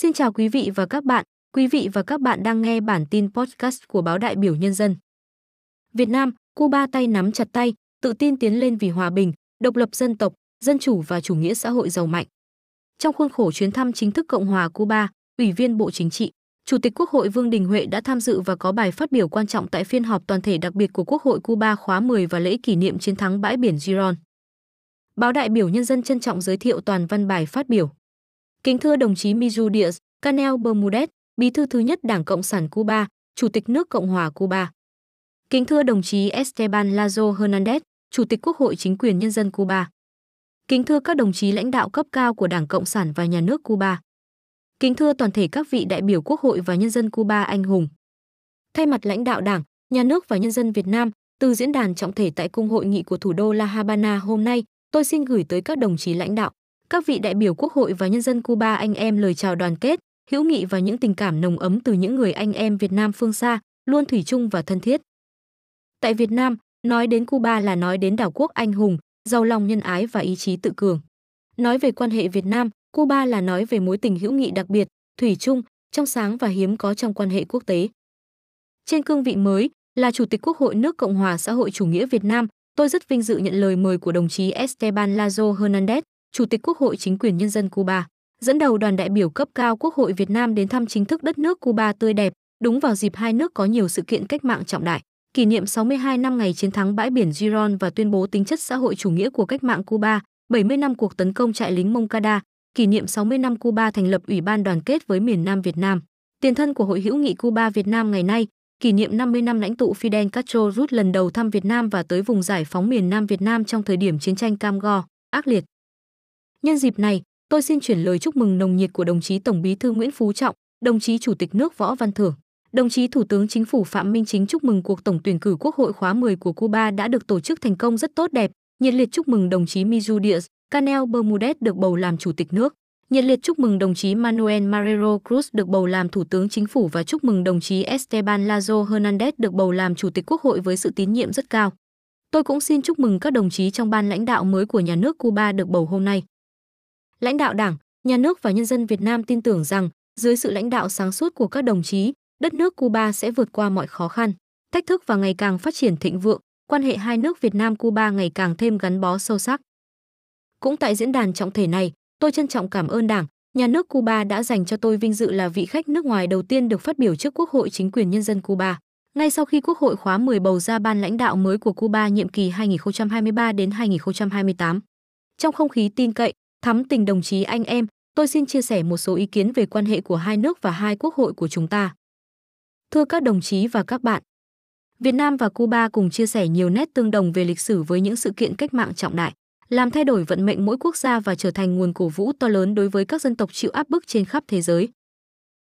Xin chào quý vị và các bạn. Quý vị và các bạn đang nghe bản tin podcast của báo Đại biểu Nhân dân. Việt Nam, Cuba tay nắm chặt tay, tự tin tiến lên vì hòa bình, độc lập dân tộc, dân chủ và chủ nghĩa xã hội giàu mạnh. Trong khuôn khổ chuyến thăm chính thức Cộng hòa Cuba, Ủy viên Bộ Chính trị, Chủ tịch Quốc hội Vương Đình Huệ đã tham dự và có bài phát biểu quan trọng tại phiên họp toàn thể đặc biệt của Quốc hội Cuba khóa 10 và lễ kỷ niệm chiến thắng bãi biển Giron. Báo đại biểu nhân dân trân trọng giới thiệu toàn văn bài phát biểu. Kính thưa đồng chí Mizu Diaz, Canel Bermudez, Bí thư thứ nhất Đảng Cộng sản Cuba, Chủ tịch nước Cộng hòa Cuba. Kính thưa đồng chí Esteban Lazo Hernandez, Chủ tịch Quốc hội Chính quyền Nhân dân Cuba. Kính thưa các đồng chí lãnh đạo cấp cao của Đảng Cộng sản và Nhà nước Cuba. Kính thưa toàn thể các vị đại biểu Quốc hội và nhân dân Cuba anh hùng. Thay mặt lãnh đạo Đảng, Nhà nước và nhân dân Việt Nam, từ diễn đàn trọng thể tại cung hội nghị của thủ đô La Habana hôm nay, tôi xin gửi tới các đồng chí lãnh đạo, các vị đại biểu Quốc hội và nhân dân Cuba anh em lời chào đoàn kết, hữu nghị và những tình cảm nồng ấm từ những người anh em Việt Nam phương xa, luôn thủy chung và thân thiết. Tại Việt Nam, nói đến Cuba là nói đến đảo quốc anh hùng, giàu lòng nhân ái và ý chí tự cường. Nói về quan hệ Việt Nam, Cuba là nói về mối tình hữu nghị đặc biệt, thủy chung, trong sáng và hiếm có trong quan hệ quốc tế. Trên cương vị mới, là Chủ tịch Quốc hội nước Cộng hòa xã hội chủ nghĩa Việt Nam, tôi rất vinh dự nhận lời mời của đồng chí Esteban Lazo Hernandez, Chủ tịch Quốc hội chính quyền nhân dân Cuba, dẫn đầu đoàn đại biểu cấp cao Quốc hội Việt Nam đến thăm chính thức đất nước Cuba tươi đẹp, đúng vào dịp hai nước có nhiều sự kiện cách mạng trọng đại, kỷ niệm 62 năm ngày chiến thắng bãi biển Giron và tuyên bố tính chất xã hội chủ nghĩa của cách mạng Cuba, 70 năm cuộc tấn công trại lính Moncada, kỷ niệm 60 năm Cuba thành lập Ủy ban đoàn kết với miền Nam Việt Nam. Tiền thân của Hội hữu nghị Cuba Việt Nam ngày nay, kỷ niệm 50 năm lãnh tụ Fidel Castro rút lần đầu thăm Việt Nam và tới vùng giải phóng miền Nam Việt Nam trong thời điểm chiến tranh cam go, ác liệt. Nhân dịp này, tôi xin chuyển lời chúc mừng nồng nhiệt của đồng chí Tổng Bí thư Nguyễn Phú Trọng, đồng chí Chủ tịch nước Võ Văn Thưởng, đồng chí Thủ tướng Chính phủ Phạm Minh Chính chúc mừng cuộc tổng tuyển cử Quốc hội khóa 10 của Cuba đã được tổ chức thành công rất tốt đẹp, nhiệt liệt chúc mừng đồng chí Mizu Diaz Canel Bermudez được bầu làm Chủ tịch nước. Nhiệt liệt chúc mừng đồng chí Manuel Marrero Cruz được bầu làm Thủ tướng Chính phủ và chúc mừng đồng chí Esteban Lazo Hernandez được bầu làm Chủ tịch Quốc hội với sự tín nhiệm rất cao. Tôi cũng xin chúc mừng các đồng chí trong ban lãnh đạo mới của nhà nước Cuba được bầu hôm nay. Lãnh đạo Đảng, Nhà nước và nhân dân Việt Nam tin tưởng rằng, dưới sự lãnh đạo sáng suốt của các đồng chí, đất nước Cuba sẽ vượt qua mọi khó khăn, thách thức và ngày càng phát triển thịnh vượng, quan hệ hai nước Việt Nam Cuba ngày càng thêm gắn bó sâu sắc. Cũng tại diễn đàn trọng thể này, tôi trân trọng cảm ơn Đảng, nhà nước Cuba đã dành cho tôi vinh dự là vị khách nước ngoài đầu tiên được phát biểu trước Quốc hội chính quyền nhân dân Cuba. Ngay sau khi Quốc hội khóa 10 bầu ra ban lãnh đạo mới của Cuba nhiệm kỳ 2023 đến 2028. Trong không khí tin cậy, thắm tình đồng chí anh em, tôi xin chia sẻ một số ý kiến về quan hệ của hai nước và hai quốc hội của chúng ta. Thưa các đồng chí và các bạn, Việt Nam và Cuba cùng chia sẻ nhiều nét tương đồng về lịch sử với những sự kiện cách mạng trọng đại, làm thay đổi vận mệnh mỗi quốc gia và trở thành nguồn cổ vũ to lớn đối với các dân tộc chịu áp bức trên khắp thế giới.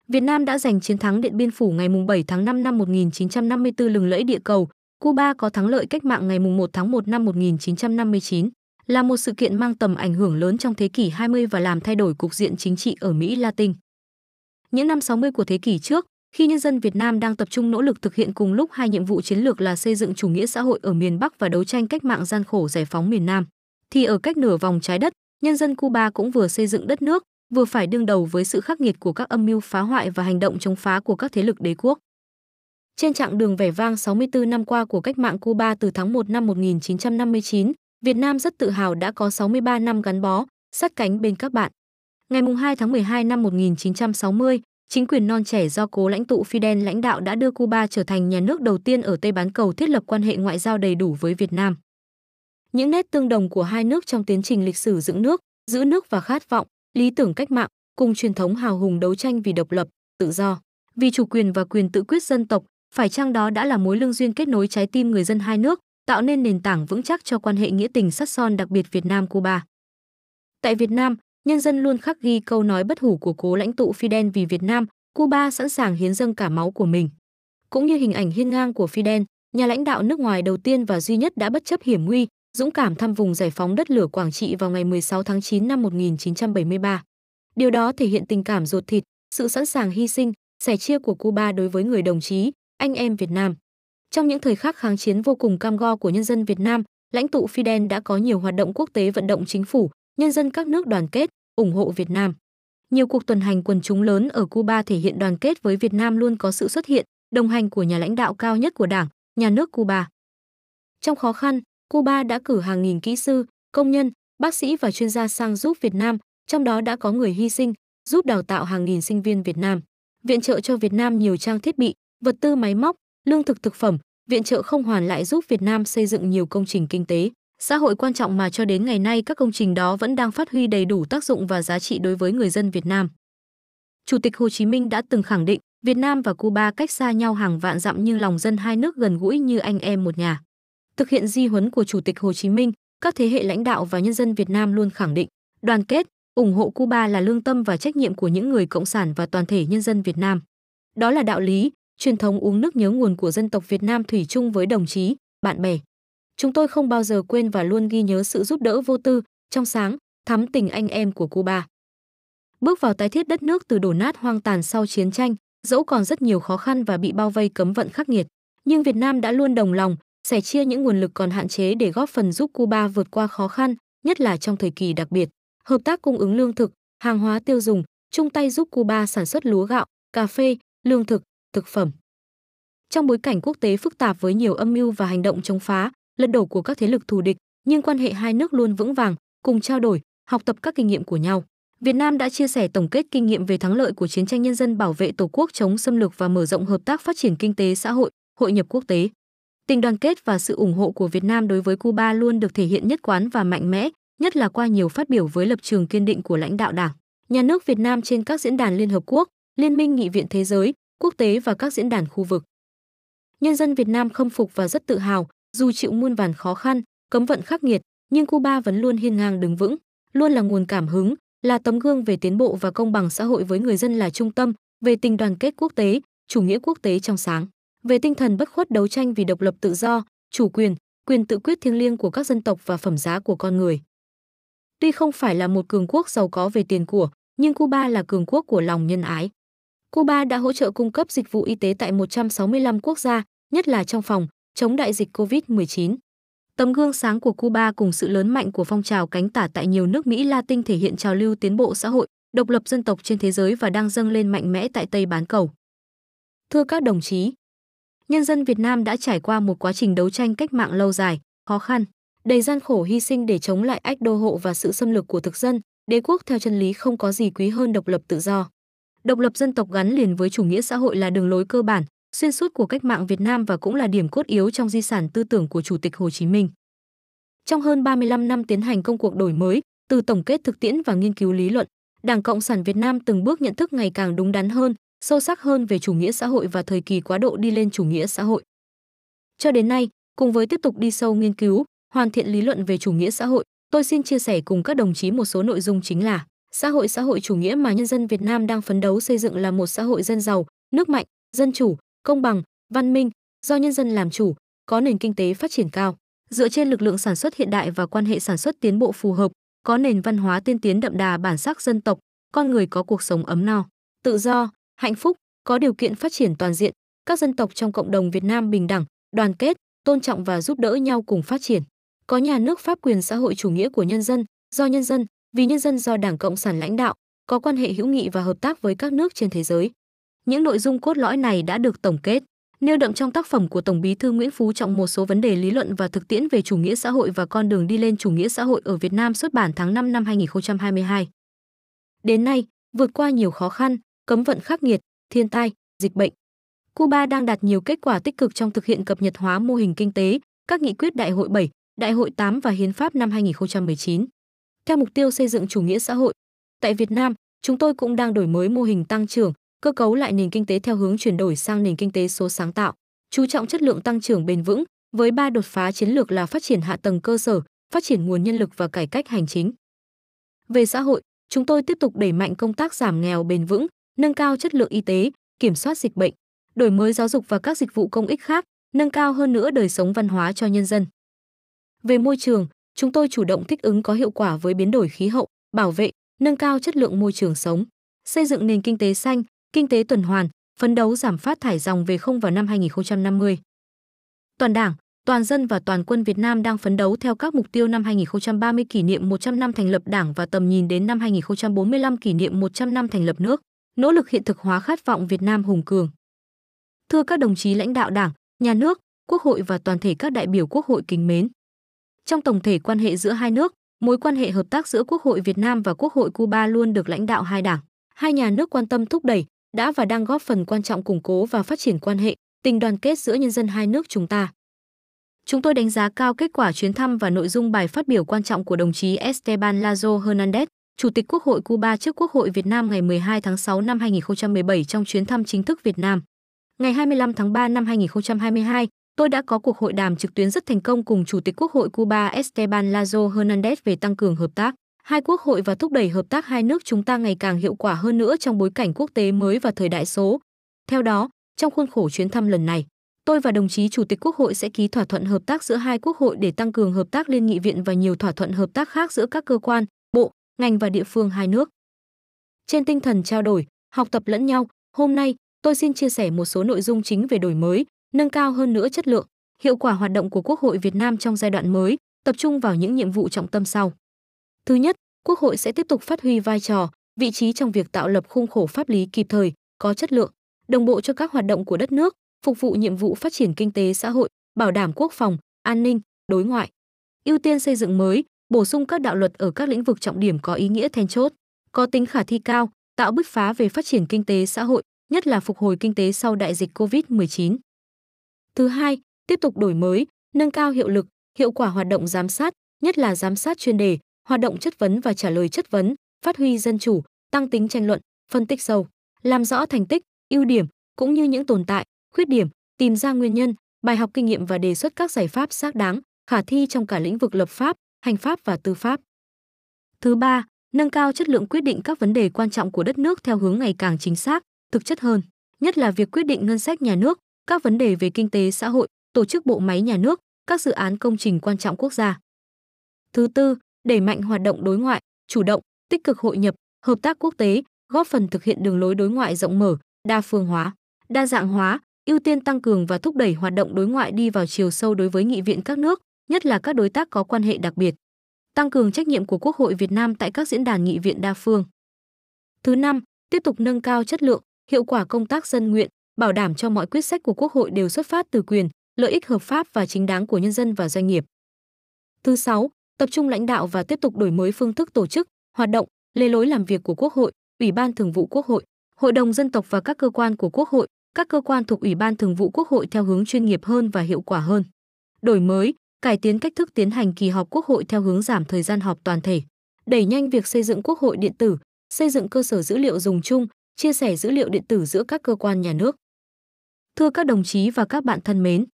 Việt Nam đã giành chiến thắng Điện Biên Phủ ngày 7 tháng 5 năm 1954 lừng lẫy địa cầu, Cuba có thắng lợi cách mạng ngày 1 tháng 1 năm 1959, là một sự kiện mang tầm ảnh hưởng lớn trong thế kỷ 20 và làm thay đổi cục diện chính trị ở Mỹ Latin. Những năm 60 của thế kỷ trước, khi nhân dân Việt Nam đang tập trung nỗ lực thực hiện cùng lúc hai nhiệm vụ chiến lược là xây dựng chủ nghĩa xã hội ở miền Bắc và đấu tranh cách mạng gian khổ giải phóng miền Nam, thì ở cách nửa vòng trái đất, nhân dân Cuba cũng vừa xây dựng đất nước, vừa phải đương đầu với sự khắc nghiệt của các âm mưu phá hoại và hành động chống phá của các thế lực đế quốc. Trên chặng đường vẻ vang 64 năm qua của cách mạng Cuba từ tháng 1 năm 1959, Việt Nam rất tự hào đã có 63 năm gắn bó, sát cánh bên các bạn. Ngày 2 tháng 12 năm 1960, chính quyền non trẻ do cố lãnh tụ Fidel lãnh đạo đã đưa Cuba trở thành nhà nước đầu tiên ở Tây bán cầu thiết lập quan hệ ngoại giao đầy đủ với Việt Nam. Những nét tương đồng của hai nước trong tiến trình lịch sử dựng nước, giữ nước và khát vọng, lý tưởng cách mạng, cùng truyền thống hào hùng đấu tranh vì độc lập, tự do, vì chủ quyền và quyền tự quyết dân tộc, phải chăng đó đã là mối lương duyên kết nối trái tim người dân hai nước, tạo nên nền tảng vững chắc cho quan hệ nghĩa tình sắt son đặc biệt Việt Nam Cuba. Tại Việt Nam, nhân dân luôn khắc ghi câu nói bất hủ của cố lãnh tụ Fidel vì Việt Nam, Cuba sẵn sàng hiến dâng cả máu của mình. Cũng như hình ảnh hiên ngang của Fidel, nhà lãnh đạo nước ngoài đầu tiên và duy nhất đã bất chấp hiểm nguy, dũng cảm thăm vùng giải phóng đất lửa Quảng Trị vào ngày 16 tháng 9 năm 1973. Điều đó thể hiện tình cảm ruột thịt, sự sẵn sàng hy sinh, sẻ chia của Cuba đối với người đồng chí, anh em Việt Nam. Trong những thời khắc kháng chiến vô cùng cam go của nhân dân Việt Nam, lãnh tụ Fidel đã có nhiều hoạt động quốc tế vận động chính phủ, nhân dân các nước đoàn kết, ủng hộ Việt Nam. Nhiều cuộc tuần hành quần chúng lớn ở Cuba thể hiện đoàn kết với Việt Nam luôn có sự xuất hiện, đồng hành của nhà lãnh đạo cao nhất của Đảng, nhà nước Cuba. Trong khó khăn, Cuba đã cử hàng nghìn kỹ sư, công nhân, bác sĩ và chuyên gia sang giúp Việt Nam, trong đó đã có người hy sinh, giúp đào tạo hàng nghìn sinh viên Việt Nam. Viện trợ cho Việt Nam nhiều trang thiết bị, vật tư máy móc, lương thực thực phẩm, viện trợ không hoàn lại giúp Việt Nam xây dựng nhiều công trình kinh tế, xã hội quan trọng mà cho đến ngày nay các công trình đó vẫn đang phát huy đầy đủ tác dụng và giá trị đối với người dân Việt Nam. Chủ tịch Hồ Chí Minh đã từng khẳng định, Việt Nam và Cuba cách xa nhau hàng vạn dặm nhưng lòng dân hai nước gần gũi như anh em một nhà. Thực hiện di huấn của Chủ tịch Hồ Chí Minh, các thế hệ lãnh đạo và nhân dân Việt Nam luôn khẳng định, đoàn kết, ủng hộ Cuba là lương tâm và trách nhiệm của những người cộng sản và toàn thể nhân dân Việt Nam. Đó là đạo lý, truyền thống uống nước nhớ nguồn của dân tộc Việt Nam thủy chung với đồng chí, bạn bè. Chúng tôi không bao giờ quên và luôn ghi nhớ sự giúp đỡ vô tư, trong sáng, thắm tình anh em của Cuba. Bước vào tái thiết đất nước từ đổ nát hoang tàn sau chiến tranh, dẫu còn rất nhiều khó khăn và bị bao vây cấm vận khắc nghiệt, nhưng Việt Nam đã luôn đồng lòng, sẻ chia những nguồn lực còn hạn chế để góp phần giúp Cuba vượt qua khó khăn, nhất là trong thời kỳ đặc biệt. Hợp tác cung ứng lương thực, hàng hóa tiêu dùng, chung tay giúp Cuba sản xuất lúa gạo, cà phê, lương thực, thực phẩm. Trong bối cảnh quốc tế phức tạp với nhiều âm mưu và hành động chống phá, lật đổ của các thế lực thù địch, nhưng quan hệ hai nước luôn vững vàng, cùng trao đổi, học tập các kinh nghiệm của nhau. Việt Nam đã chia sẻ tổng kết kinh nghiệm về thắng lợi của chiến tranh nhân dân bảo vệ Tổ quốc chống xâm lược và mở rộng hợp tác phát triển kinh tế xã hội, hội nhập quốc tế. Tình đoàn kết và sự ủng hộ của Việt Nam đối với Cuba luôn được thể hiện nhất quán và mạnh mẽ, nhất là qua nhiều phát biểu với lập trường kiên định của lãnh đạo Đảng, nhà nước Việt Nam trên các diễn đàn Liên Hợp Quốc, Liên minh Nghị viện Thế giới, quốc tế và các diễn đàn khu vực. Nhân dân Việt Nam khâm phục và rất tự hào, dù chịu muôn vàn khó khăn, cấm vận khắc nghiệt, nhưng Cuba vẫn luôn hiên ngang đứng vững, luôn là nguồn cảm hứng, là tấm gương về tiến bộ và công bằng xã hội với người dân là trung tâm, về tình đoàn kết quốc tế, chủ nghĩa quốc tế trong sáng, về tinh thần bất khuất đấu tranh vì độc lập tự do, chủ quyền, quyền tự quyết thiêng liêng của các dân tộc và phẩm giá của con người. Tuy không phải là một cường quốc giàu có về tiền của, nhưng Cuba là cường quốc của lòng nhân ái. Cuba đã hỗ trợ cung cấp dịch vụ y tế tại 165 quốc gia, nhất là trong phòng chống đại dịch COVID-19. Tấm gương sáng của Cuba cùng sự lớn mạnh của phong trào cánh tả tại nhiều nước Mỹ Latin thể hiện trào lưu tiến bộ xã hội, độc lập dân tộc trên thế giới và đang dâng lên mạnh mẽ tại Tây bán cầu. Thưa các đồng chí, nhân dân Việt Nam đã trải qua một quá trình đấu tranh cách mạng lâu dài, khó khăn, đầy gian khổ hy sinh để chống lại ách đô hộ và sự xâm lược của thực dân, đế quốc theo chân lý không có gì quý hơn độc lập tự do. Độc lập dân tộc gắn liền với chủ nghĩa xã hội là đường lối cơ bản, xuyên suốt của cách mạng Việt Nam và cũng là điểm cốt yếu trong di sản tư tưởng của Chủ tịch Hồ Chí Minh. Trong hơn 35 năm tiến hành công cuộc đổi mới, từ tổng kết thực tiễn và nghiên cứu lý luận, Đảng Cộng sản Việt Nam từng bước nhận thức ngày càng đúng đắn hơn, sâu sắc hơn về chủ nghĩa xã hội và thời kỳ quá độ đi lên chủ nghĩa xã hội. Cho đến nay, cùng với tiếp tục đi sâu nghiên cứu, hoàn thiện lý luận về chủ nghĩa xã hội, tôi xin chia sẻ cùng các đồng chí một số nội dung chính là xã hội xã hội chủ nghĩa mà nhân dân Việt Nam đang phấn đấu xây dựng là một xã hội dân giàu, nước mạnh, dân chủ, công bằng, văn minh, do nhân dân làm chủ, có nền kinh tế phát triển cao, dựa trên lực lượng sản xuất hiện đại và quan hệ sản xuất tiến bộ phù hợp, có nền văn hóa tiên tiến đậm đà bản sắc dân tộc, con người có cuộc sống ấm no, tự do, hạnh phúc, có điều kiện phát triển toàn diện, các dân tộc trong cộng đồng Việt Nam bình đẳng, đoàn kết, tôn trọng và giúp đỡ nhau cùng phát triển. Có nhà nước pháp quyền xã hội chủ nghĩa của nhân dân, do nhân dân, vì nhân dân do Đảng Cộng sản lãnh đạo, có quan hệ hữu nghị và hợp tác với các nước trên thế giới. Những nội dung cốt lõi này đã được tổng kết, nêu đậm trong tác phẩm của Tổng Bí thư Nguyễn Phú Trọng một số vấn đề lý luận và thực tiễn về chủ nghĩa xã hội và con đường đi lên chủ nghĩa xã hội ở Việt Nam xuất bản tháng 5 năm 2022. Đến nay, vượt qua nhiều khó khăn, cấm vận khắc nghiệt, thiên tai, dịch bệnh, Cuba đang đạt nhiều kết quả tích cực trong thực hiện cập nhật hóa mô hình kinh tế, các nghị quyết Đại hội 7, Đại hội 8 và Hiến pháp năm 2019. Theo mục tiêu xây dựng chủ nghĩa xã hội, tại Việt Nam, chúng tôi cũng đang đổi mới mô hình tăng trưởng, cơ cấu lại nền kinh tế theo hướng chuyển đổi sang nền kinh tế số sáng tạo, chú trọng chất lượng tăng trưởng bền vững với ba đột phá chiến lược là phát triển hạ tầng cơ sở, phát triển nguồn nhân lực và cải cách hành chính. Về xã hội, chúng tôi tiếp tục đẩy mạnh công tác giảm nghèo bền vững, nâng cao chất lượng y tế, kiểm soát dịch bệnh, đổi mới giáo dục và các dịch vụ công ích khác, nâng cao hơn nữa đời sống văn hóa cho nhân dân. Về môi trường, chúng tôi chủ động thích ứng có hiệu quả với biến đổi khí hậu, bảo vệ, nâng cao chất lượng môi trường sống, xây dựng nền kinh tế xanh, kinh tế tuần hoàn, phấn đấu giảm phát thải dòng về không vào năm 2050. Toàn Đảng, toàn dân và toàn quân Việt Nam đang phấn đấu theo các mục tiêu năm 2030 kỷ niệm 100 năm thành lập Đảng và tầm nhìn đến năm 2045 kỷ niệm 100 năm thành lập nước, nỗ lực hiện thực hóa khát vọng Việt Nam hùng cường. Thưa các đồng chí lãnh đạo Đảng, Nhà nước, Quốc hội và toàn thể các đại biểu Quốc hội kính mến. Trong tổng thể quan hệ giữa hai nước, mối quan hệ hợp tác giữa Quốc hội Việt Nam và Quốc hội Cuba luôn được lãnh đạo hai đảng, hai nhà nước quan tâm thúc đẩy, đã và đang góp phần quan trọng củng cố và phát triển quan hệ, tình đoàn kết giữa nhân dân hai nước chúng ta. Chúng tôi đánh giá cao kết quả chuyến thăm và nội dung bài phát biểu quan trọng của đồng chí Esteban Lazo Hernandez, Chủ tịch Quốc hội Cuba trước Quốc hội Việt Nam ngày 12 tháng 6 năm 2017 trong chuyến thăm chính thức Việt Nam. Ngày 25 tháng 3 năm 2022, tôi đã có cuộc hội đàm trực tuyến rất thành công cùng Chủ tịch Quốc hội Cuba Esteban Lazo Hernandez về tăng cường hợp tác, hai quốc hội và thúc đẩy hợp tác hai nước chúng ta ngày càng hiệu quả hơn nữa trong bối cảnh quốc tế mới và thời đại số. Theo đó, trong khuôn khổ chuyến thăm lần này, tôi và đồng chí Chủ tịch Quốc hội sẽ ký thỏa thuận hợp tác giữa hai quốc hội để tăng cường hợp tác liên nghị viện và nhiều thỏa thuận hợp tác khác giữa các cơ quan, bộ, ngành và địa phương hai nước. Trên tinh thần trao đổi, học tập lẫn nhau, hôm nay tôi xin chia sẻ một số nội dung chính về đổi mới, nâng cao hơn nữa chất lượng, hiệu quả hoạt động của Quốc hội Việt Nam trong giai đoạn mới, tập trung vào những nhiệm vụ trọng tâm sau. Thứ nhất, Quốc hội sẽ tiếp tục phát huy vai trò, vị trí trong việc tạo lập khung khổ pháp lý kịp thời, có chất lượng, đồng bộ cho các hoạt động của đất nước, phục vụ nhiệm vụ phát triển kinh tế xã hội, bảo đảm quốc phòng, an ninh, đối ngoại. Ưu tiên xây dựng mới, bổ sung các đạo luật ở các lĩnh vực trọng điểm có ý nghĩa then chốt, có tính khả thi cao, tạo bứt phá về phát triển kinh tế xã hội, nhất là phục hồi kinh tế sau đại dịch COVID-19. Thứ hai, tiếp tục đổi mới, nâng cao hiệu lực, hiệu quả hoạt động giám sát, nhất là giám sát chuyên đề, hoạt động chất vấn và trả lời chất vấn, phát huy dân chủ, tăng tính tranh luận, phân tích sâu, làm rõ thành tích, ưu điểm cũng như những tồn tại, khuyết điểm, tìm ra nguyên nhân, bài học kinh nghiệm và đề xuất các giải pháp xác đáng, khả thi trong cả lĩnh vực lập pháp, hành pháp và tư pháp. Thứ ba, nâng cao chất lượng quyết định các vấn đề quan trọng của đất nước theo hướng ngày càng chính xác, thực chất hơn, nhất là việc quyết định ngân sách nhà nước, các vấn đề về kinh tế xã hội, tổ chức bộ máy nhà nước, các dự án công trình quan trọng quốc gia. Thứ tư, đẩy mạnh hoạt động đối ngoại, chủ động, tích cực hội nhập, hợp tác quốc tế, góp phần thực hiện đường lối đối ngoại rộng mở, đa phương hóa, đa dạng hóa, ưu tiên tăng cường và thúc đẩy hoạt động đối ngoại đi vào chiều sâu đối với nghị viện các nước, nhất là các đối tác có quan hệ đặc biệt. Tăng cường trách nhiệm của Quốc hội Việt Nam tại các diễn đàn nghị viện đa phương. Thứ năm, tiếp tục nâng cao chất lượng, hiệu quả công tác dân nguyện, bảo đảm cho mọi quyết sách của Quốc hội đều xuất phát từ quyền, lợi ích hợp pháp và chính đáng của nhân dân và doanh nghiệp. Thứ sáu, tập trung lãnh đạo và tiếp tục đổi mới phương thức tổ chức, hoạt động, lề lối làm việc của Quốc hội, Ủy ban Thường vụ Quốc hội, Hội đồng dân tộc và các cơ quan của Quốc hội, các cơ quan thuộc Ủy ban Thường vụ Quốc hội theo hướng chuyên nghiệp hơn và hiệu quả hơn. Đổi mới, cải tiến cách thức tiến hành kỳ họp Quốc hội theo hướng giảm thời gian họp toàn thể, đẩy nhanh việc xây dựng Quốc hội điện tử, xây dựng cơ sở dữ liệu dùng chung, chia sẻ dữ liệu điện tử giữa các cơ quan nhà nước. Thưa các đồng chí và các bạn thân mến,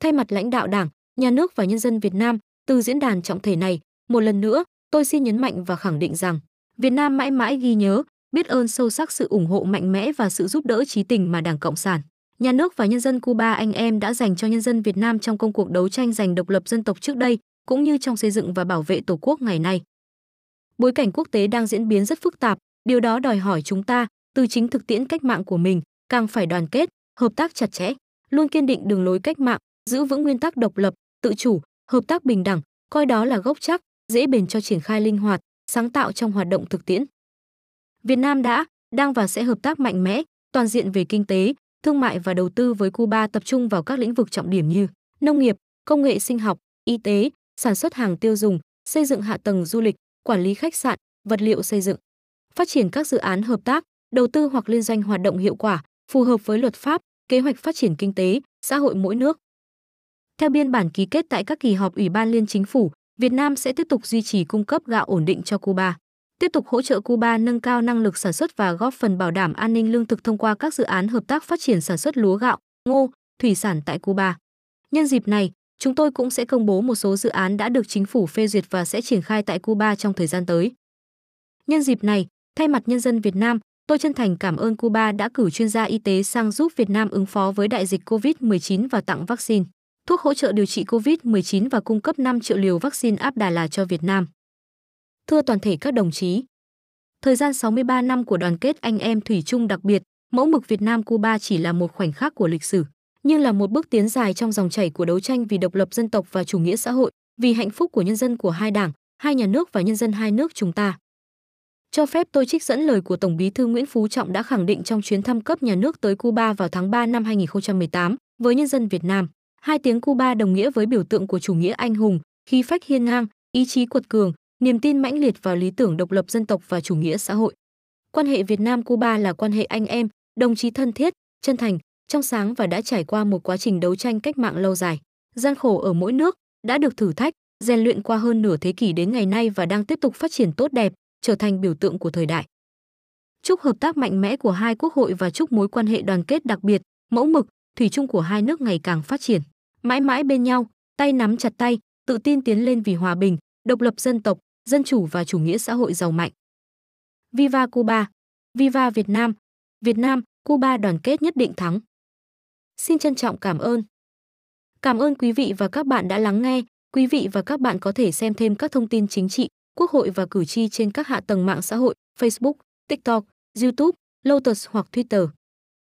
thay mặt lãnh đạo Đảng, Nhà nước và nhân dân Việt Nam, từ diễn đàn trọng thể này, một lần nữa, tôi xin nhấn mạnh và khẳng định rằng Việt Nam mãi mãi ghi nhớ, biết ơn sâu sắc sự ủng hộ mạnh mẽ và sự giúp đỡ trí tình mà Đảng Cộng sản, nhà nước và nhân dân Cuba anh em đã dành cho nhân dân Việt Nam trong công cuộc đấu tranh giành độc lập dân tộc trước đây, cũng như trong xây dựng và bảo vệ Tổ quốc ngày nay. Bối cảnh quốc tế đang diễn biến rất phức tạp, điều đó đòi hỏi chúng ta, từ chính thực tiễn cách mạng của mình, càng phải đoàn kết, hợp tác chặt chẽ, luôn kiên định đường lối cách mạng, giữ vững nguyên tắc độc lập, tự chủ, hợp tác bình đẳng, coi đó là gốc chắc, dễ bền cho triển khai linh hoạt, sáng tạo trong hoạt động thực tiễn. Việt Nam đã, đang và sẽ hợp tác mạnh mẽ, toàn diện về kinh tế, thương mại và đầu tư với Cuba tập trung vào các lĩnh vực trọng điểm như nông nghiệp, công nghệ sinh học, y tế, sản xuất hàng tiêu dùng, xây dựng hạ tầng du lịch, quản lý khách sạn, vật liệu xây dựng. Phát triển các dự án hợp tác, đầu tư hoặc liên doanh hoạt động hiệu quả, phù hợp với luật pháp, kế hoạch phát triển kinh tế, xã hội mỗi nước. Theo biên bản ký kết tại các kỳ họp Ủy ban Liên Chính phủ, Việt Nam sẽ tiếp tục duy trì cung cấp gạo ổn định cho Cuba tiếp tục hỗ trợ Cuba nâng cao năng lực sản xuất và góp phần bảo đảm an ninh lương thực thông qua các dự án hợp tác phát triển sản xuất lúa gạo, ngô, thủy sản tại Cuba. Nhân dịp này, chúng tôi cũng sẽ công bố một số dự án đã được chính phủ phê duyệt và sẽ triển khai tại Cuba trong thời gian tới. Nhân dịp này, thay mặt nhân dân Việt Nam, tôi chân thành cảm ơn Cuba đã cử chuyên gia y tế sang giúp Việt Nam ứng phó với đại dịch COVID-19 và tặng vaccine, thuốc hỗ trợ điều trị COVID-19 và cung cấp 5 triệu liều vaccine áp đà là cho Việt Nam. Thưa toàn thể các đồng chí, thời gian 63 năm của đoàn kết anh em thủy chung đặc biệt, mẫu mực Việt Nam Cuba chỉ là một khoảnh khắc của lịch sử, nhưng là một bước tiến dài trong dòng chảy của đấu tranh vì độc lập dân tộc và chủ nghĩa xã hội, vì hạnh phúc của nhân dân của hai đảng, hai nhà nước và nhân dân hai nước chúng ta. Cho phép tôi trích dẫn lời của Tổng Bí thư Nguyễn Phú Trọng đã khẳng định trong chuyến thăm cấp nhà nước tới Cuba vào tháng 3 năm 2018 với nhân dân Việt Nam. Hai tiếng Cuba đồng nghĩa với biểu tượng của chủ nghĩa anh hùng, khí phách hiên ngang, ý chí quật cường, niềm tin mãnh liệt vào lý tưởng độc lập dân tộc và chủ nghĩa xã hội. Quan hệ Việt Nam Cuba là quan hệ anh em, đồng chí thân thiết, chân thành, trong sáng và đã trải qua một quá trình đấu tranh cách mạng lâu dài, gian khổ ở mỗi nước, đã được thử thách, rèn luyện qua hơn nửa thế kỷ đến ngày nay và đang tiếp tục phát triển tốt đẹp, trở thành biểu tượng của thời đại. Chúc hợp tác mạnh mẽ của hai quốc hội và chúc mối quan hệ đoàn kết đặc biệt, mẫu mực, thủy chung của hai nước ngày càng phát triển, mãi mãi bên nhau, tay nắm chặt tay, tự tin tiến lên vì hòa bình, độc lập dân tộc, dân chủ và chủ nghĩa xã hội giàu mạnh. Viva Cuba, Viva Việt Nam, Việt Nam, Cuba đoàn kết nhất định thắng. Xin trân trọng cảm ơn. Cảm ơn quý vị và các bạn đã lắng nghe. Quý vị và các bạn có thể xem thêm các thông tin chính trị, quốc hội và cử tri trên các hạ tầng mạng xã hội Facebook, TikTok, YouTube, Lotus hoặc Twitter.